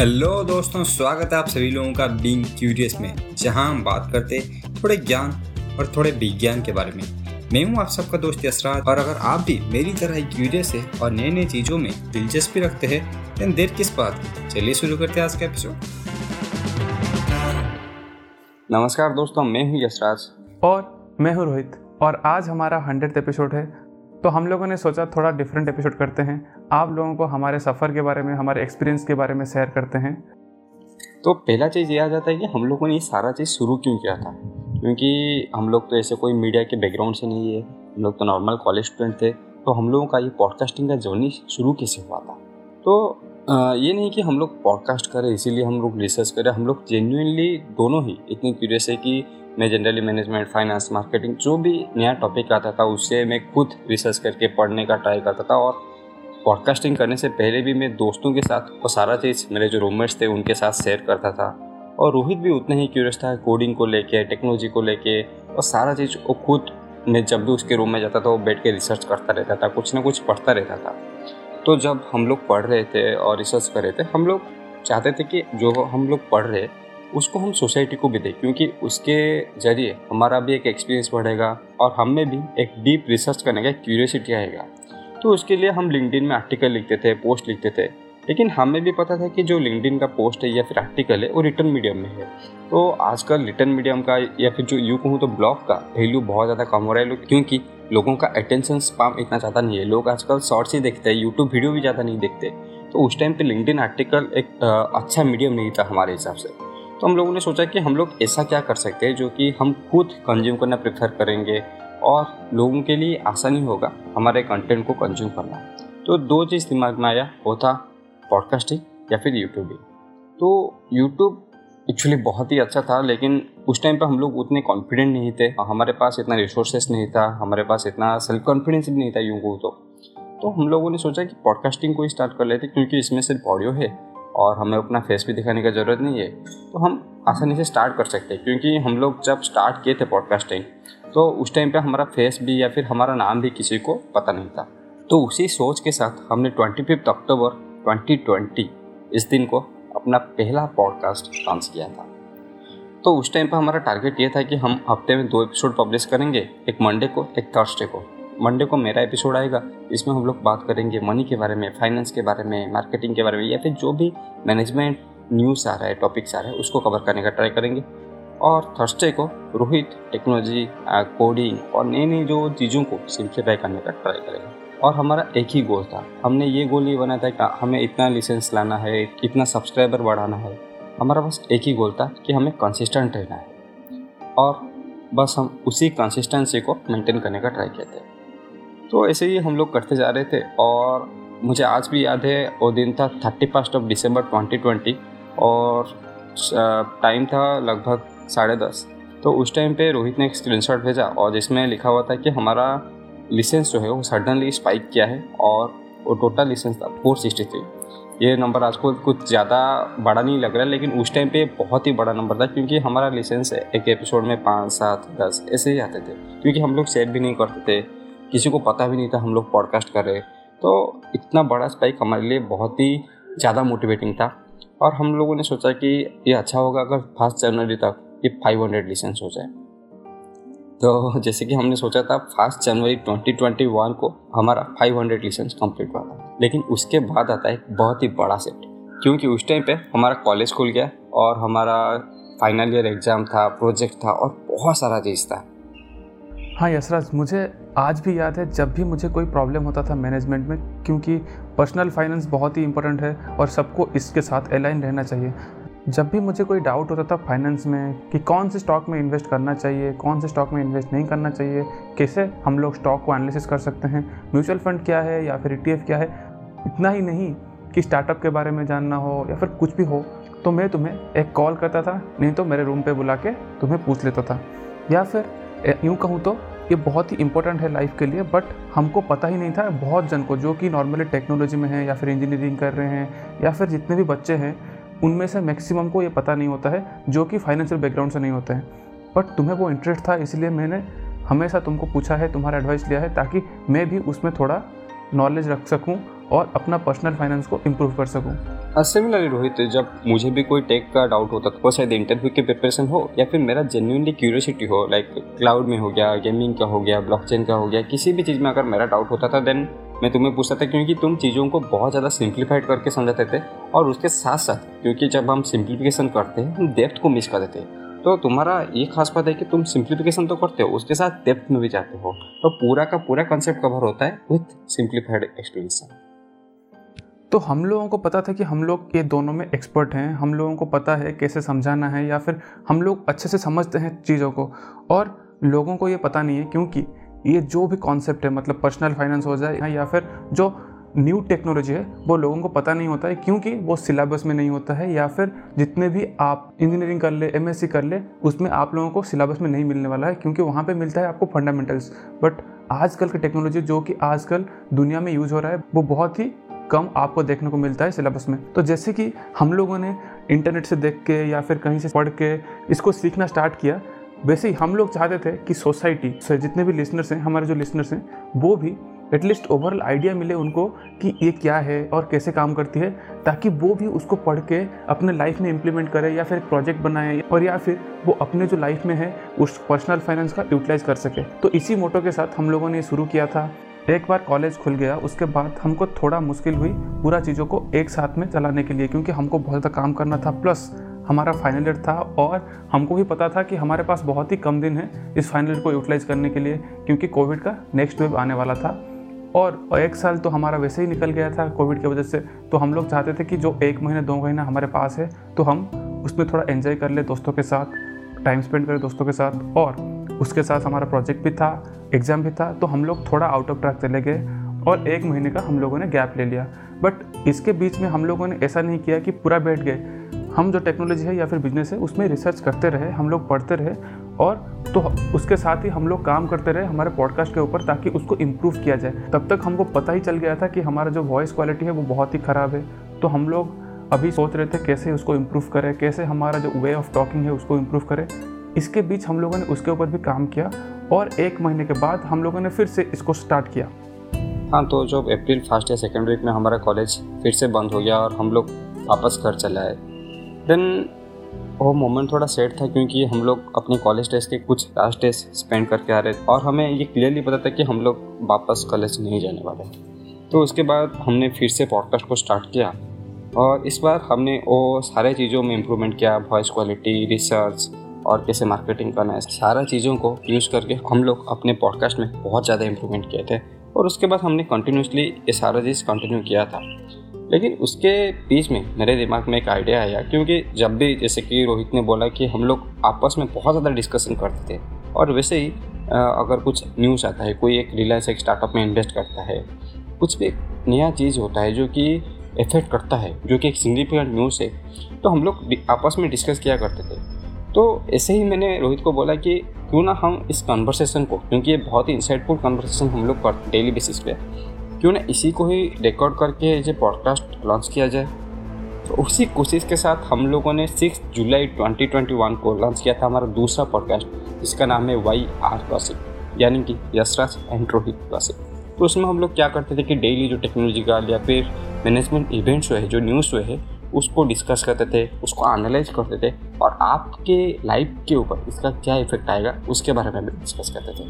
Hello दोस्तों स्वागत है आप सभी लोगों का बीइंग क्यूरियस में जहाँ हम बात करते थोड़े ज्ञान और थोड़े विज्ञान के बारे में। मैं हूँ आप सबका दोस्त यशराज और अगर आप भी मेरी तरह ही क्यूरियस है और नए नए चीज़ों में दिलचस्पी रखते हैं तो देर किस बात की? चलिए शुरू करते हैं आज का एपिसोड नमस्कार दोस्तों मैं हूँ यशराज। और मैं हूँ रोहित और आज हमारा हंड्रेड एपिसोड है तो हम लोगों ने सोचा थोड़ा डिफरेंट एपिसोड करते हैं। आप लोगों को हमारे सफ़र के बारे में, हमारे एक्सपीरियंस के बारे में शेयर करते हैं। तो पहला चीज़ ये आ जाता है कि हम लोगों ने ये सारा चीज़ शुरू क्यों किया था? क्योंकि हम लोग तो ऐसे कोई मीडिया के बैकग्राउंड से नहीं है। हम लोग तो नॉर्मल कॉलेज स्टूडेंट थे। तो हम लोगों का ये पॉडकास्टिंग का जर्नी शुरू कैसे हुआ था? तो ये नहीं कि हम लोग पॉडकास्ट करें, इसीलिए हम लोग रिसर्च करें। हम लोग जेन्यूनली दोनों ही इतने क्यूरियस है कि मैं जनरली मैनेजमेंट फाइनेंस मार्केटिंग जो भी नया टॉपिक आता था, उससे मैं खुद रिसर्च करके पढ़ने का ट्राई करता था और पॉडकास्टिंग करने से पहले भी मैं दोस्तों के साथ वो सारा चीज़, मेरे जो रूममेट्स थे, उनके साथ शेयर करता था। और रोहित भी उतना ही क्यूरियस था कोडिंग को लेके टेक्नोलॉजी को लेके और सारा चीज़ वो खुद मैं जब भी उसके रूम में जाता था, वो बैठ के रिसर्च करता रहता था, कुछ ना कुछ पढ़ता रहता था। तो जब हम लोग पढ़ रहे थे और रिसर्च कर रहे थे, हम लोग चाहते थे कि जो हम लोग पढ़ रहे उसको हम सोसाइटी को भी दें, क्योंकि उसके ज़रिए हमारा भी एक एक्सपीरियंस बढ़ेगा और हम में भी एक डीप रिसर्च करने का क्यूरियोसिटी आएगा। तो उसके लिए हम लिंकडिन में आर्टिकल लिखते थे पोस्ट लिखते थे। लेकिन हमें भी पता था कि जो लिंकडिन का पोस्ट है या फिर आर्टिकल है, वो रिटर्न मीडियम में है। तो आजकल रिटर्न मीडियम का या फिर जो यू कहूँ तो ब्लॉग का वैल्यू बहुत ज़्यादा कम हो रहा है क्योंकि लोगों का अटेंशन स्पाम इतना ज़्यादा नहीं है। लोग आजकल शॉर्ट्स ही देखते हैं यूट्यूब वीडियो भी ज़्यादा नहीं देखते। तो उस टाइम पे लिंकडिन आर्टिकल एक अच्छा मीडियम नहीं था हमारे हिसाब से। तो हम लोगों ने सोचा कि हम लोग ऐसा क्या कर सकते हैं जो कि हम खुद कंज्यूम करना प्रेफर करेंगे और लोगों के लिए आसानी होगा हमारे कंटेंट को कंज्यूम करना। तो दो चीज़ दिमाग में आया, वो था पॉडकास्टिंग या फिर यूट्यूबिंग तो यूट्यूब एक्चुअली बहुत ही अच्छा था, लेकिन उस टाइम पर हम लोग उतने कॉन्फिडेंट नहीं थे हमारे पास इतना रिसोर्सेस नहीं था, हमारे पास इतना सेल्फ कॉन्फिडेंस भी नहीं था यूँ को तो। तो हम लोगों ने सोचा कि पॉडकास्टिंग को ही स्टार्ट कर लेते क्योंकि इसमें सिर्फ़ ऑडियो है। और हमें अपना फेस भी दिखाने की ज़रूरत नहीं है तो हम आसानी से स्टार्ट कर सकते हैं। क्योंकि हम लोग जब स्टार्ट किए थे पॉडकास्टिंग तो उस टाइम पे हमारा फेस भी या फिर हमारा नाम भी किसी को पता नहीं था। तो उसी सोच के साथ हमने twenty fifth October twenty twenty इस दिन को अपना पहला पॉडकास्ट लॉन्च किया था। तो उस टाइम पर हमारा टारगेट ये था कि हम हफ़्ते में दो एपिसोड पब्लिश करेंगे, एक मंडे को, एक थर्सडे को। मंडे को मेरा एपिसोड आएगा। इसमें हम लोग बात करेंगे मनी के बारे में फाइनेंस के बारे में मार्केटिंग के बारे में, या फिर जो भी मैनेजमेंट न्यूज़ आ रहा है टॉपिक्स आ रहा है, उसको कवर करने का ट्राई करेंगे। और थर्सडे को रोहित टेक्नोलॉजी कोडिंग और नई नई जो चीज़ों को सिंप्लीफाई करने का ट्राई करेंगे। और हमारा एक ही गोल था। हमने ये गोल ये बनाया था कि हमें इतना लाइसेंस लाना है, इतना सब्सक्राइबर बढ़ाना है। हमारा बस एक ही गोल था कि हमें कंसिस्टेंट रहना है। और बस हम उसी कंसिस्टेंसी को मेंटेन करने का ट्राई किए थे। तो ऐसे ही हम लोग करते जा रहे थे और मुझे आज भी याद है, वो दिन था thirty first of December twenty twenty और टाइम था लगभग साढ़े दस। तो उस टाइम पे रोहित ने एक स्क्रीनशॉट भेजा और जिसमें लिखा हुआ था कि हमारा लिसेंस जो है, वो सडनली स्पाइक किया है और वो टोटल लिसेंस था फोर सिक्सटी थ्री ये नंबर आज को कुछ ज़्यादा बड़ा नहीं लग रहा है, लेकिन उस टाइम पे बहुत ही बड़ा नंबर था क्योंकि हमारा लिसेंस एक एपिसोड में पाँच, सात, दस ऐसे ही आते थे। क्योंकि हम लोग सेट भी नहीं करते थे। किसी को पता भी नहीं था हम लोग पॉडकास्ट कर रहे। तो इतना बड़ा स्पाइक हमारे लिए बहुत ही ज़्यादा मोटिवेटिंग था। और हम लोगों ने सोचा कि ये अच्छा होगा अगर फ़र्स्ट जनवरी तक ये फाइव हंड्रेड लिसेंस हो जाए। तो जैसे कि हमने सोचा था फ़र्स्ट जनवरी 2021 को हमारा 500 लिसेंस कंप्लीट हुआ था। लेकिन उसके बाद आता है एक बहुत ही बड़ा सेट क्योंकि उस टाइम पे हमारा कॉलेज खुल गया और हमारा फाइनल ईयर एग्ज़ाम था प्रोजेक्ट था और बहुत सारा चीज़ था। हाँ यशराज, मुझे आज भी याद है जब भी मुझे कोई प्रॉब्लम होता था मैनेजमेंट में, क्योंकि पर्सनल फाइनेंस बहुत ही इंपॉर्टेंट है और सबको इसके साथ अलाइन रहना चाहिए। जब भी मुझे कोई डाउट होता था फाइनेंस में कि कौन से स्टॉक में इन्वेस्ट करना चाहिए, कौन से स्टॉक में इन्वेस्ट नहीं करना चाहिए, कैसे हम लोग स्टॉक को एनालिसिस कर सकते हैं म्यूचुअल फंड क्या है या फिर ईटीएफ क्या है, इतना ही नहीं कि स्टार्टअप के बारे में जानना हो या फिर कुछ भी हो तो मैं तुम्हें एक कॉल करता था, नहीं तो मेरे रूम पे बुला के तुम्हें पूछ लेता था। या फिर यूँ कहूँ तो ये बहुत ही इंपॉर्टेंट है लाइफ के लिए बट हमको पता ही नहीं था बहुत जन को, जो कि नॉर्मली टेक्नोलॉजी में है या फिर इंजीनियरिंग कर रहे हैं या फिर जितने भी बच्चे हैं, उनमें से मैक्सिमम को ये पता नहीं होता है, जो कि फाइनेंशियल बैकग्राउंड से नहीं होते हैं। बट तुम्हें वो इंटरेस्ट था, इसलिए मैंने हमेशा तुमको पूछा है, तुम्हारा एडवाइस लिया है, ताकि मैं भी उसमें थोड़ा नॉलेज रख सकूँ और अपना पर्सनल फाइनेंस को इम्प्रूव कर सकूँ। सिमिलरली रोहित जब मुझे भी कोई टेक का डाउट होता था वो शायद इंटरव्यू की प्रिपरेशन हो, या फिर मेरा जेन्यूनली क्यूरियोसिटी हो लाइक क्लाउड में हो गया गेमिंग का हो गया ब्लॉकचेन का हो गया, किसी भी चीज़ में अगर मेरा डाउट होता था देन मैं तुम्हें पूछता था, क्योंकि तुम चीज़ों को बहुत ज़्यादा सिंप्लीफाइड करके समझाते थे, और उसके साथ साथ क्योंकि जब हम सिंप्लीफिकेशन करते हैं, हम डेप्थ को मिस कर देते हैं। तो तुम्हारा ये खास बात है कि तुम सिंप्लीफिकेशन तो करते हो, उसके साथ डेप्थ में भी जाते हो तो पूरा का पूरा कंसेप्ट कवर होता है विथ सिंप्लीफाइड एक्सप्लेनेशन तो हम लोगों को पता था कि हम लोग ये दोनों में एक्सपर्ट हैं, हम लोगों को पता है कैसे समझाना है या फिर हम लोग अच्छे से समझते हैं चीज़ों को। और लोगों को ये पता नहीं है क्योंकि ये जो भी कॉन्सेप्ट है मतलब पर्सनल फाइनेंस हो जाए या फिर जो न्यू टेक्नोलॉजी है, वो लोगों को पता नहीं होता है क्योंकि वो सिलेबस में नहीं होता है या फिर जितने भी आप इंजीनियरिंग कर ले एमएससी कर ले, उसमें आप लोगों को सिलेबस में नहीं मिलने वाला है क्योंकि वहाँ पे मिलता है आपको फंडामेंटल्स बट आजकल की टेक्नोलॉजी जो कि आजकल दुनिया में यूज़ हो रहा है, वो बहुत ही कम आपको देखने को मिलता है सिलेबस में। तो जैसे कि हम लोगों ने इंटरनेट से देख के या फिर कहीं से पढ़ के इसको सीखना स्टार्ट किया, वैसे ही हम लोग चाहते थे कि सोसाइटी से जितने भी लिसनर्स हैं, हमारे जो लिसनर्स हैं, वो भी एटलीस्ट ओवरऑल आइडिया मिले उनको कि ये क्या है और कैसे काम करती है, ताकि वो भी उसको पढ़ के अपने लाइफ में इम्प्लीमेंट करे या फिर प्रोजेक्ट बनाए और या फिर वो अपने जो लाइफ में है, उस पर्सनल फाइनेंस का यूटिलाइज कर सके। तो इसी मोटो के साथ हम लोगों ने शुरू किया था। एक बार कॉलेज खुल गया, उसके बाद हमको थोड़ा मुश्किल हुई पूरा चीज़ों को एक साथ में चलाने के लिए, क्योंकि हमको बहुत ज़्यादा काम करना था प्लस हमारा फाइनल ईयर था, और हमको भी पता था कि हमारे पास बहुत ही कम दिन है इस फाइनल ईयर को यूटिलाइज करने के लिए, क्योंकि कोविड का नेक्स्ट वेव आने वाला था। और एक साल तो हमारा वैसे ही निकल गया था कोविड की वजह से तो हम लोग चाहते थे कि जो एक महीने, दो महीना हमारे पास है तो हम उसमें थोड़ा एंजॉय कर ले दोस्तों के साथ टाइम स्पेंड करें दोस्तों के साथ, और उसके साथ हमारा प्रोजेक्ट भी था एग्ज़ाम भी था तो हम लोग थोड़ा आउट ऑफ़ ट्रैक चले गए और एक महीने का हम लोगों ने गैप ले लिया। बट इसके बीच में हम लोगों ने ऐसा नहीं किया कि पूरा बैठ गए। हम जो टेक्नोलॉजी है या फिर बिज़नेस है, उसमें रिसर्च करते रहे, हम लोग पढ़ते रहे और तो उसके साथ ही हम लोग काम करते रहे हमारे पॉडकास्ट के ऊपर ताकि उसको इम्प्रूव किया जाए। तब तक हमको पता ही चल गया था कि हमारा जो वॉइस क्वालिटी है वो बहुत ही ख़राब है। तो हम लोग अभी सोच रहे थे कैसे उसको इम्प्रूव करें, कैसे हमारा जो वे ऑफ़ टॉकिंग है उसको इम्प्रूव करें। इसके बीच हम लोगों ने उसके ऊपर भी काम किया और एक महीने के बाद हम लोगों ने फिर से इसको स्टार्ट किया। हाँ तो जब अप्रैल फ़र्स्ट या सेकेंड वीक में हमारा कॉलेज फिर से बंद हो गया और हम लोग वापस घर चले आए देन वो मोमेंट थोड़ा सेट था क्योंकि हम लोग अपने कॉलेज डेज़ के कुछ लास्ट डेज़ स्पेंड करके आ रहे थे और हमें ये क्लियरली पता था कि हम लोग वापस कॉलेज नहीं जाने वाले तो उसके बाद हमने फिर से पॉडकास्ट को स्टार्ट किया और इस बार हमने वो सारे चीज़ों में इम्प्रूवमेंट किया वॉइस क्वालिटी रिसर्च और कैसे मार्केटिंग करना है सारा चीज़ों को यूज़ करके हम लोग अपने पॉडकास्ट में बहुत ज़्यादा इम्प्रूवमेंट किए थे। और उसके बाद हमने कंटिन्यूसली ये सारा चीज़ कंटिन्यू किया था। लेकिन उसके बीच में मेरे दिमाग में एक आइडिया आया, क्योंकि जब भी जैसे कि रोहित ने बोला कि हम लोग आपस में बहुत ज़्यादा डिस्कशन करते थे, और वैसे ही अगर कुछ न्यूज़ आता है, कोई एक रिलायंस, एक स्टार्टअप में इन्वेस्ट करता है, कुछ भी नया चीज़ होता है जो कि इफ़ेक्ट करता है, जो कि एक सिग्निफिकेंट न्यूज़ है तो हम लोग आपस में डिस्कस किया करते थे। तो ऐसे ही मैंने रोहित को बोला कि क्यों ना हम इस कन्वर्सेशन को, क्योंकि ये बहुत ही इंसाइटफुल कन्वर्सेशन हम लोग करते डेली बेसिस पे क्यों ना इसी को ही रिकॉर्ड करके ये पॉडकास्ट लॉन्च किया जाए। तो उसी कोशिश के साथ हम लोगों ने सिक्स जुलाई 2021 को लॉन्च किया था हमारा दूसरा पॉडकास्ट जिसका नाम है वाई आर क्लासिक यानी कि यशराज एंड रोहित क्लासिक तो उसमें हम लोग क्या करते थे कि डेली जो टेक्नोलॉजी का या फिर मैनेजमेंट इवेंट्स हुए हैं, जो न्यूज़ हुए हैं उसको डिस्कस करते थे उसको एनालाइज करते थे और आपके लाइफ के ऊपर इसका क्या इफ़ेक्ट आएगा उसके बारे में भी डिस्कस करते थे।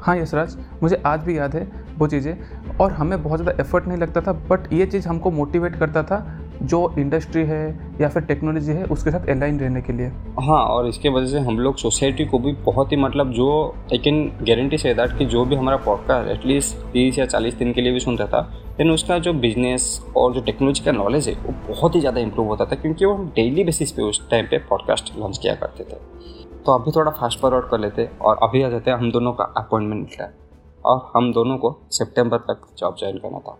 हाँ यशराज मुझे आज भी याद है वो चीज़ें और हमें बहुत ज़्यादा एफर्ट नहीं लगता था बट ये चीज़ हमको मोटिवेट करता था जो इंडस्ट्री है या फिर टेक्नोलॉजी है उसके साथ अलाइन रहने के लिए। हाँ और इसके वजह से हम लोग सोसाइटी को भी बहुत ही मतलब जो आई कैन गारंटी से दैट कि जो भी हमारा पॉडकास्ट एटलीस्ट तीस या चालीस दिन के लिए भी सुनता था देन उसका जो बिज़नेस और जो टेक्नोलॉजी का नॉलेज है, वो बहुत ही ज़्यादा इंप्रूव होता था क्योंकि वो हम डेली बेसिस पे उस टाइम पे पॉडकास्ट लॉन्च किया करते थे। तो अभी थोड़ा फास्ट फॉरवर्ड कर लेते और अभी आ जाते हैं हम दोनों का अपॉइंटमेंट निकला और हम दोनों को सितंबर तक जॉब ज्वाइन करना था।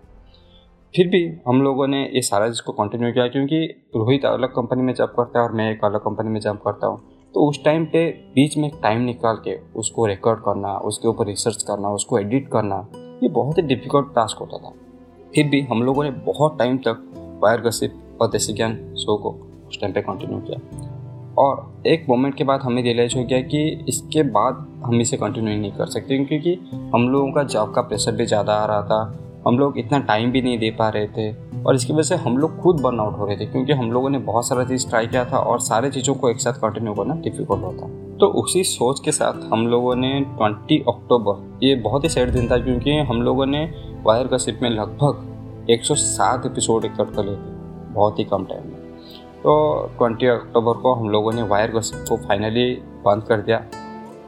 फिर भी हम लोगों ने ये सारा चीज़ को कंटिन्यू किया क्योंकि रोहित अलग कंपनी में जॉब करता है और मैं एक अलग कंपनी में जॉब करता हूँ। तो उस टाइम पे बीच में टाइम निकाल के उसको रिकॉर्ड करना, उसके ऊपर रिसर्च करना, उसको एडिट करना, ये बहुत ही डिफ़िकल्ट टास्क होता था। फिर भी हम लोगों ने बहुत टाइम तक वायर गसिप और देसी ज्ञान शो को उस टाइम पे कंटिन्यू किया। और एक मोमेंट के बाद हमें रियलाइज़ हो गया कि इसके बाद हम इसे कंटिन्यू नहीं कर सकते क्योंकि हम लोगों का जॉब का प्रेशर भी ज़्यादा आ रहा था, हम लोग इतना टाइम भी नहीं दे पा रहे थे और इसकी वजह से हम लोग खुद बर्न आउट हो रहे थे क्योंकि हम लोगों ने बहुत सारा चीज़ ट्राई किया था और सारे चीज़ों को एक साथ कंटिन्यू करना डिफ़िकल्ट होता। तो उसी सोच के साथ हम लोगों ने 20 अक्टूबर ये बहुत ही सैड दिन था क्योंकि हम लोगों ने वायर गसिप में लगभग 107 एपिसोड रिकॉर्ड कर थे बहुत ही कम टाइम में। तो 20 अक्टूबर को हम लोगों ने वायर गसिप को फाइनली बंद कर दिया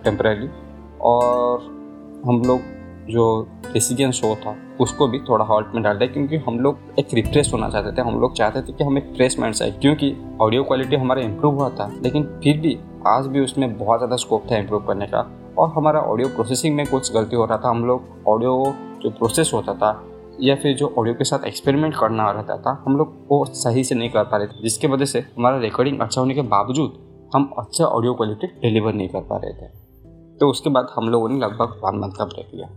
टेम्परेली और हम लोग जो डिसीज़न शो था, उसको भी थोड़ा हॉल्ट में डाल दिया, क्योंकि हम लोग एक रिफ्रेश होना चाहते थे। हम लोग चाहते थे कि हम एक फ्रेश माइंड से क्योंकि ऑडियो क्वालिटी हमारा इम्प्रूव हुआ था। लेकिन फिर भी आज भी उसमें बहुत ज़्यादा स्कोप था इम्प्रूव करने का। और हमारा ऑडियो प्रोसेसिंग में कुछ गलती हो रहा था। हम लोग ऑडियो जो प्रोसेस होता था, या फिर जो ऑडियो के साथ एक्सपेरिमेंट करना रहता था, हम लोग वो सही से नहीं कर पा रहे थे। जिसके वजह से हमारा रिकॉर्डिंग अच्छा होने के बावजूद हम अच्छा ऑडियो क्वालिटी डिलीवर नहीं कर पा रहे थे। तो उसके बाद हम लोगों ने लगभग वन मंथ का ब्रेक लिया।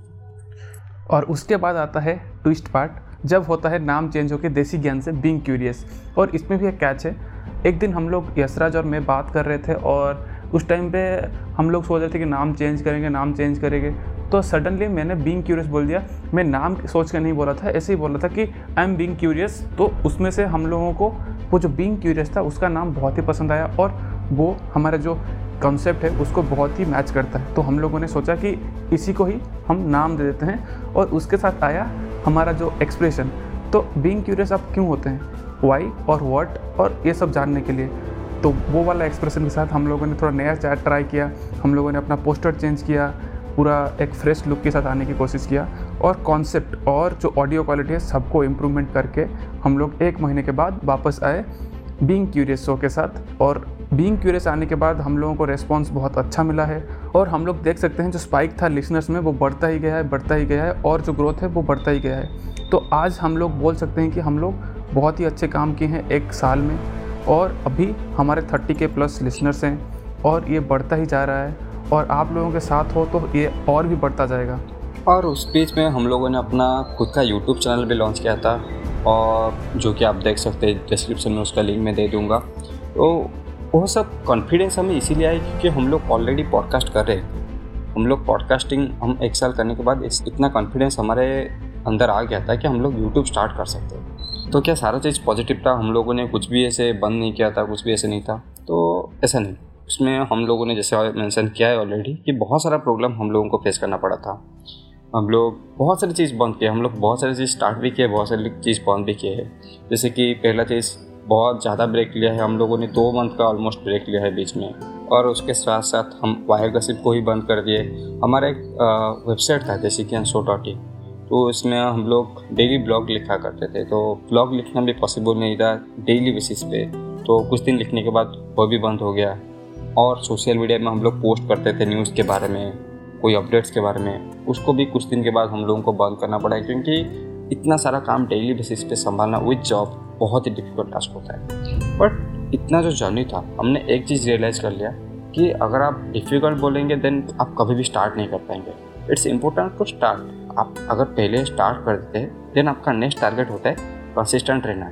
और उसके बाद आता है ट्विस्ट पार्ट जब होता है नाम चेंज होकर देसी ज्ञान से बींग क्यूरियस और इसमें भी एक कैच है। एक दिन हम लोग यशराज और मैं बात कर रहे थे और उस टाइम पे हम लोग सोच रहे थे कि नाम चेंज करेंगे, नाम चेंज करेंगे। तो सडनली मैंने बींग क्यूरियस बोल दिया। मैं नाम सोच कर नहीं बोला था, ऐसे ही बोला था कि आई एम बींग क्यूरियस तो उसमें से हम लोगों को वो जो बींग क्यूरियस था, उसका नाम बहुत ही पसंद आया और वो हमारा जो कॉन्सेप्ट है, उसको बहुत ही मैच करता है। तो हम लोगों ने सोचा कि इसी को ही हम नाम दे देते हैं और उसके साथ आया हमारा जो एक्सप्रेशन तो बींग क्यूरियस आप क्यों होते हैं? वाई और वॉट और ये सब जानने के लिए। तो वो वाला एक्सप्रेशन के साथ हम लोगों ने थोड़ा नया चैट ट्राई किया। हम लोगों ने अपना पोस्टर चेंज किया। पूरा एक फ्रेश लुक के साथ आने की कोशिश किया और कॉन्सेप्ट और जो ऑडियो क्वालिटी है, सबको इम्प्रूवमेंट करके हम लोग एक महीने के बाद वापस आए बींग क्यूरियस शो के साथ। और बींग क्यूरियस आने के बाद हम लोगों को रेस्पॉन्स बहुत अच्छा मिला है। और हम लोग देख सकते हैं, जो स्पाइक था लिसनर्स में, वो बढ़ता ही गया है, बढ़ता ही गया है और जो ग्रोथ है, वो बढ़ता ही गया है। तो आज हम लोग बोल सकते हैं कि हम लोग बहुत ही अच्छे काम किए हैं एक साल में। और अभी हमारे थर्टी के प्लस लिसनर्स हैं और ये बढ़ता ही जा रहा है। और आप लोगों के साथ हो तो ये और भी बढ़ता जाएगा। और उस बीच में हम लोगों ने अपना खुद का यूट्यूब चैनल भी लॉन्च किया था और जो कि आप देख सकते हैं डिस्क्रिप्शन में उसका लिंक मैं दे दूँगा। तो वो सब कॉन्फिडेंस हमें इसीलिए आया क्योंकि हम लोग ऑलरेडी पॉडकास्ट कर रहे थे हम लोग पॉडकास्टिंग हम एक साल करने के बाद इस इतना कॉन्फिडेंस हमारे अंदर आ गया था कि हम लोग यूट्यूब स्टार्ट कर सकते हैं। तो क्या सारा चीज़ पॉजिटिव था? हम लोगों ने कुछ भी ऐसे बंद नहीं किया था, कुछ भी ऐसे नहीं था। तो ऐसा नहीं। उसमें हम लोगों ने, जैसे मेंशन किया है ऑलरेडी कि बहुत सारा प्रॉब्लम हम लोगों को फेस करना पड़ा था। हम लोग बहुत सारी चीज़ बंद किए, हम लोग बहुत सारी चीज़ स्टार्ट भी किए, बहुत सारी चीज़ बंद भी किए हैं। जैसे कि पहला चीज़, बहुत ज़्यादा ब्रेक लिया है, हम लोगों ने दो मंथ का ऑलमोस्ट ब्रेक लिया है बीच में। और उसके साथ साथ हम वायर गसिप को ही बंद कर दिए। हमारा एक वेबसाइट था, जैसे कि अनसो डॉट इन तो इसमें हम लोग डेली ब्लॉग लिखा करते थे तो ब्लॉग लिखना भी पॉसिबल नहीं था डेली बेसिस पे। तो कुछ दिन लिखने के बाद वो भी बंद हो गया। और सोशल मीडिया में हम लोग पोस्ट करते थे न्यूज़ के बारे में, कोई अपडेट्स के बारे में, उसको भी कुछ दिन के बाद हम लोगों को बंद करना पड़ा क्योंकि इतना सारा काम डेली बेसिस पे संभालना विद जॉब बहुत ही डिफ़िकल्ट टास्क होता है। बट इतना जो जर्नी था, हमने एक चीज़ रियलाइज़ कर लिया कि अगर आप डिफ़िकल्ट बोलेंगे देन आप कभी भी स्टार्ट नहीं कर पाएँगे। इट्स इम्पोर्टेंट टू स्टार्ट आप अगर पहले स्टार्ट कर देते हैं देन आपका नेक्स्ट टारगेट होता है कंसिस्टेंट रहना।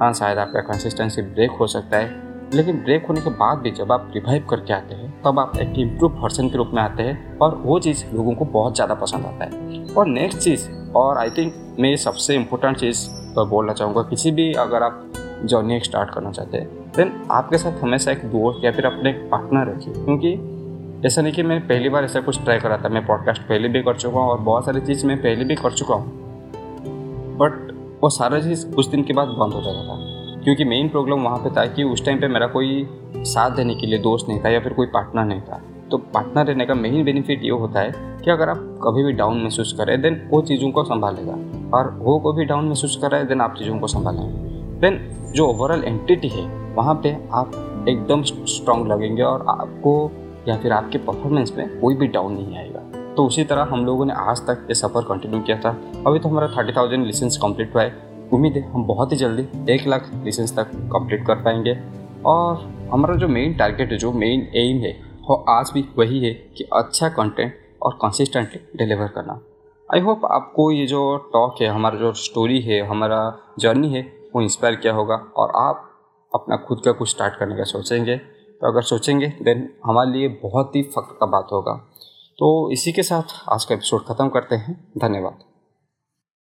हाँ शायद आपका कंसिस्टेंसी ब्रेक हो सकता है। लेकिन ब्रेक होने के बाद भी जब आप रिवाइव करके आते हैं, तब आप एक इम्प्रूव पर्सन के रूप में आते हैं और वो चीज़ लोगों को बहुत ज़्यादा पसंद आता है। और नेक्स्ट चीज़, और आई थिंक मैं सबसे इम्पोर्टेंट चीज़ तो बोलना चाहूँगा, किसी भी अगर आप जर्नी स्टार्ट करना चाहते हैं देन आपके साथ हमेशा एक दोस्त या फिर अपने एक पार्टनर रखिए। क्योंकि ऐसा नहीं कि मैं पहली बार ऐसा कुछ ट्राई करा था, मैं पॉडकास्ट पहले भी कर चुका हूँ और बहुत सारी चीज़ मैं पहले भी कर चुका हूँ। बट वो सारा चीज़ कुछ दिन के बाद बंद हो जाता था। क्योंकि मेन प्रॉब्लम वहाँ पे था कि उस टाइम पे मेरा कोई साथ देने के लिए दोस्त नहीं था या फिर कोई पार्टनर नहीं था। तो पार्टनर रहने का मेन बेनिफिट ये होता है कि अगर आप कभी भी डाउन महसूस करें देन वो चीज़ों को संभालेगा। और वो को भी डाउन महसूस कर रहा है देन आप चीज़ों को संभालेंगे। देन जो ओवरऑल एंटिटी है, वहाँ पे आप एकदम स्ट्रांग लगेंगे और आपको या फिर आपके परफॉर्मेंस में कोई भी डाउन नहीं आएगा। तो उसी तरह हम लोगों ने आज तक ये सफ़र कंटिन्यू किया था। अभी तो हमारा थर्टी थाउज़ेंड लिसेंस कंप्लीट हुआ है। उम्मीद है हम बहुत ही जल्दी एक लाख लिसेंस तक कंप्लीट कर पाएँगे। और हमारा जो मेन टारगेट है जो मेन एम है, वो आज भी वही है कि अच्छा कंटेंट और कंसिस्टेंटली डिलीवर करना। आई होप आपको ये जो टॉक है, हमारा जो स्टोरी है, हमारा जर्नी है, वो इंस्पायर किया होगा और आप अपना खुद का कुछ स्टार्ट करने का सोचेंगे। तो अगर सोचेंगे देन हमारे लिए बहुत ही फ़ख्र का बात होगा। तो इसी के साथ आज का एपिसोड ख़त्म करते हैं। धन्यवाद।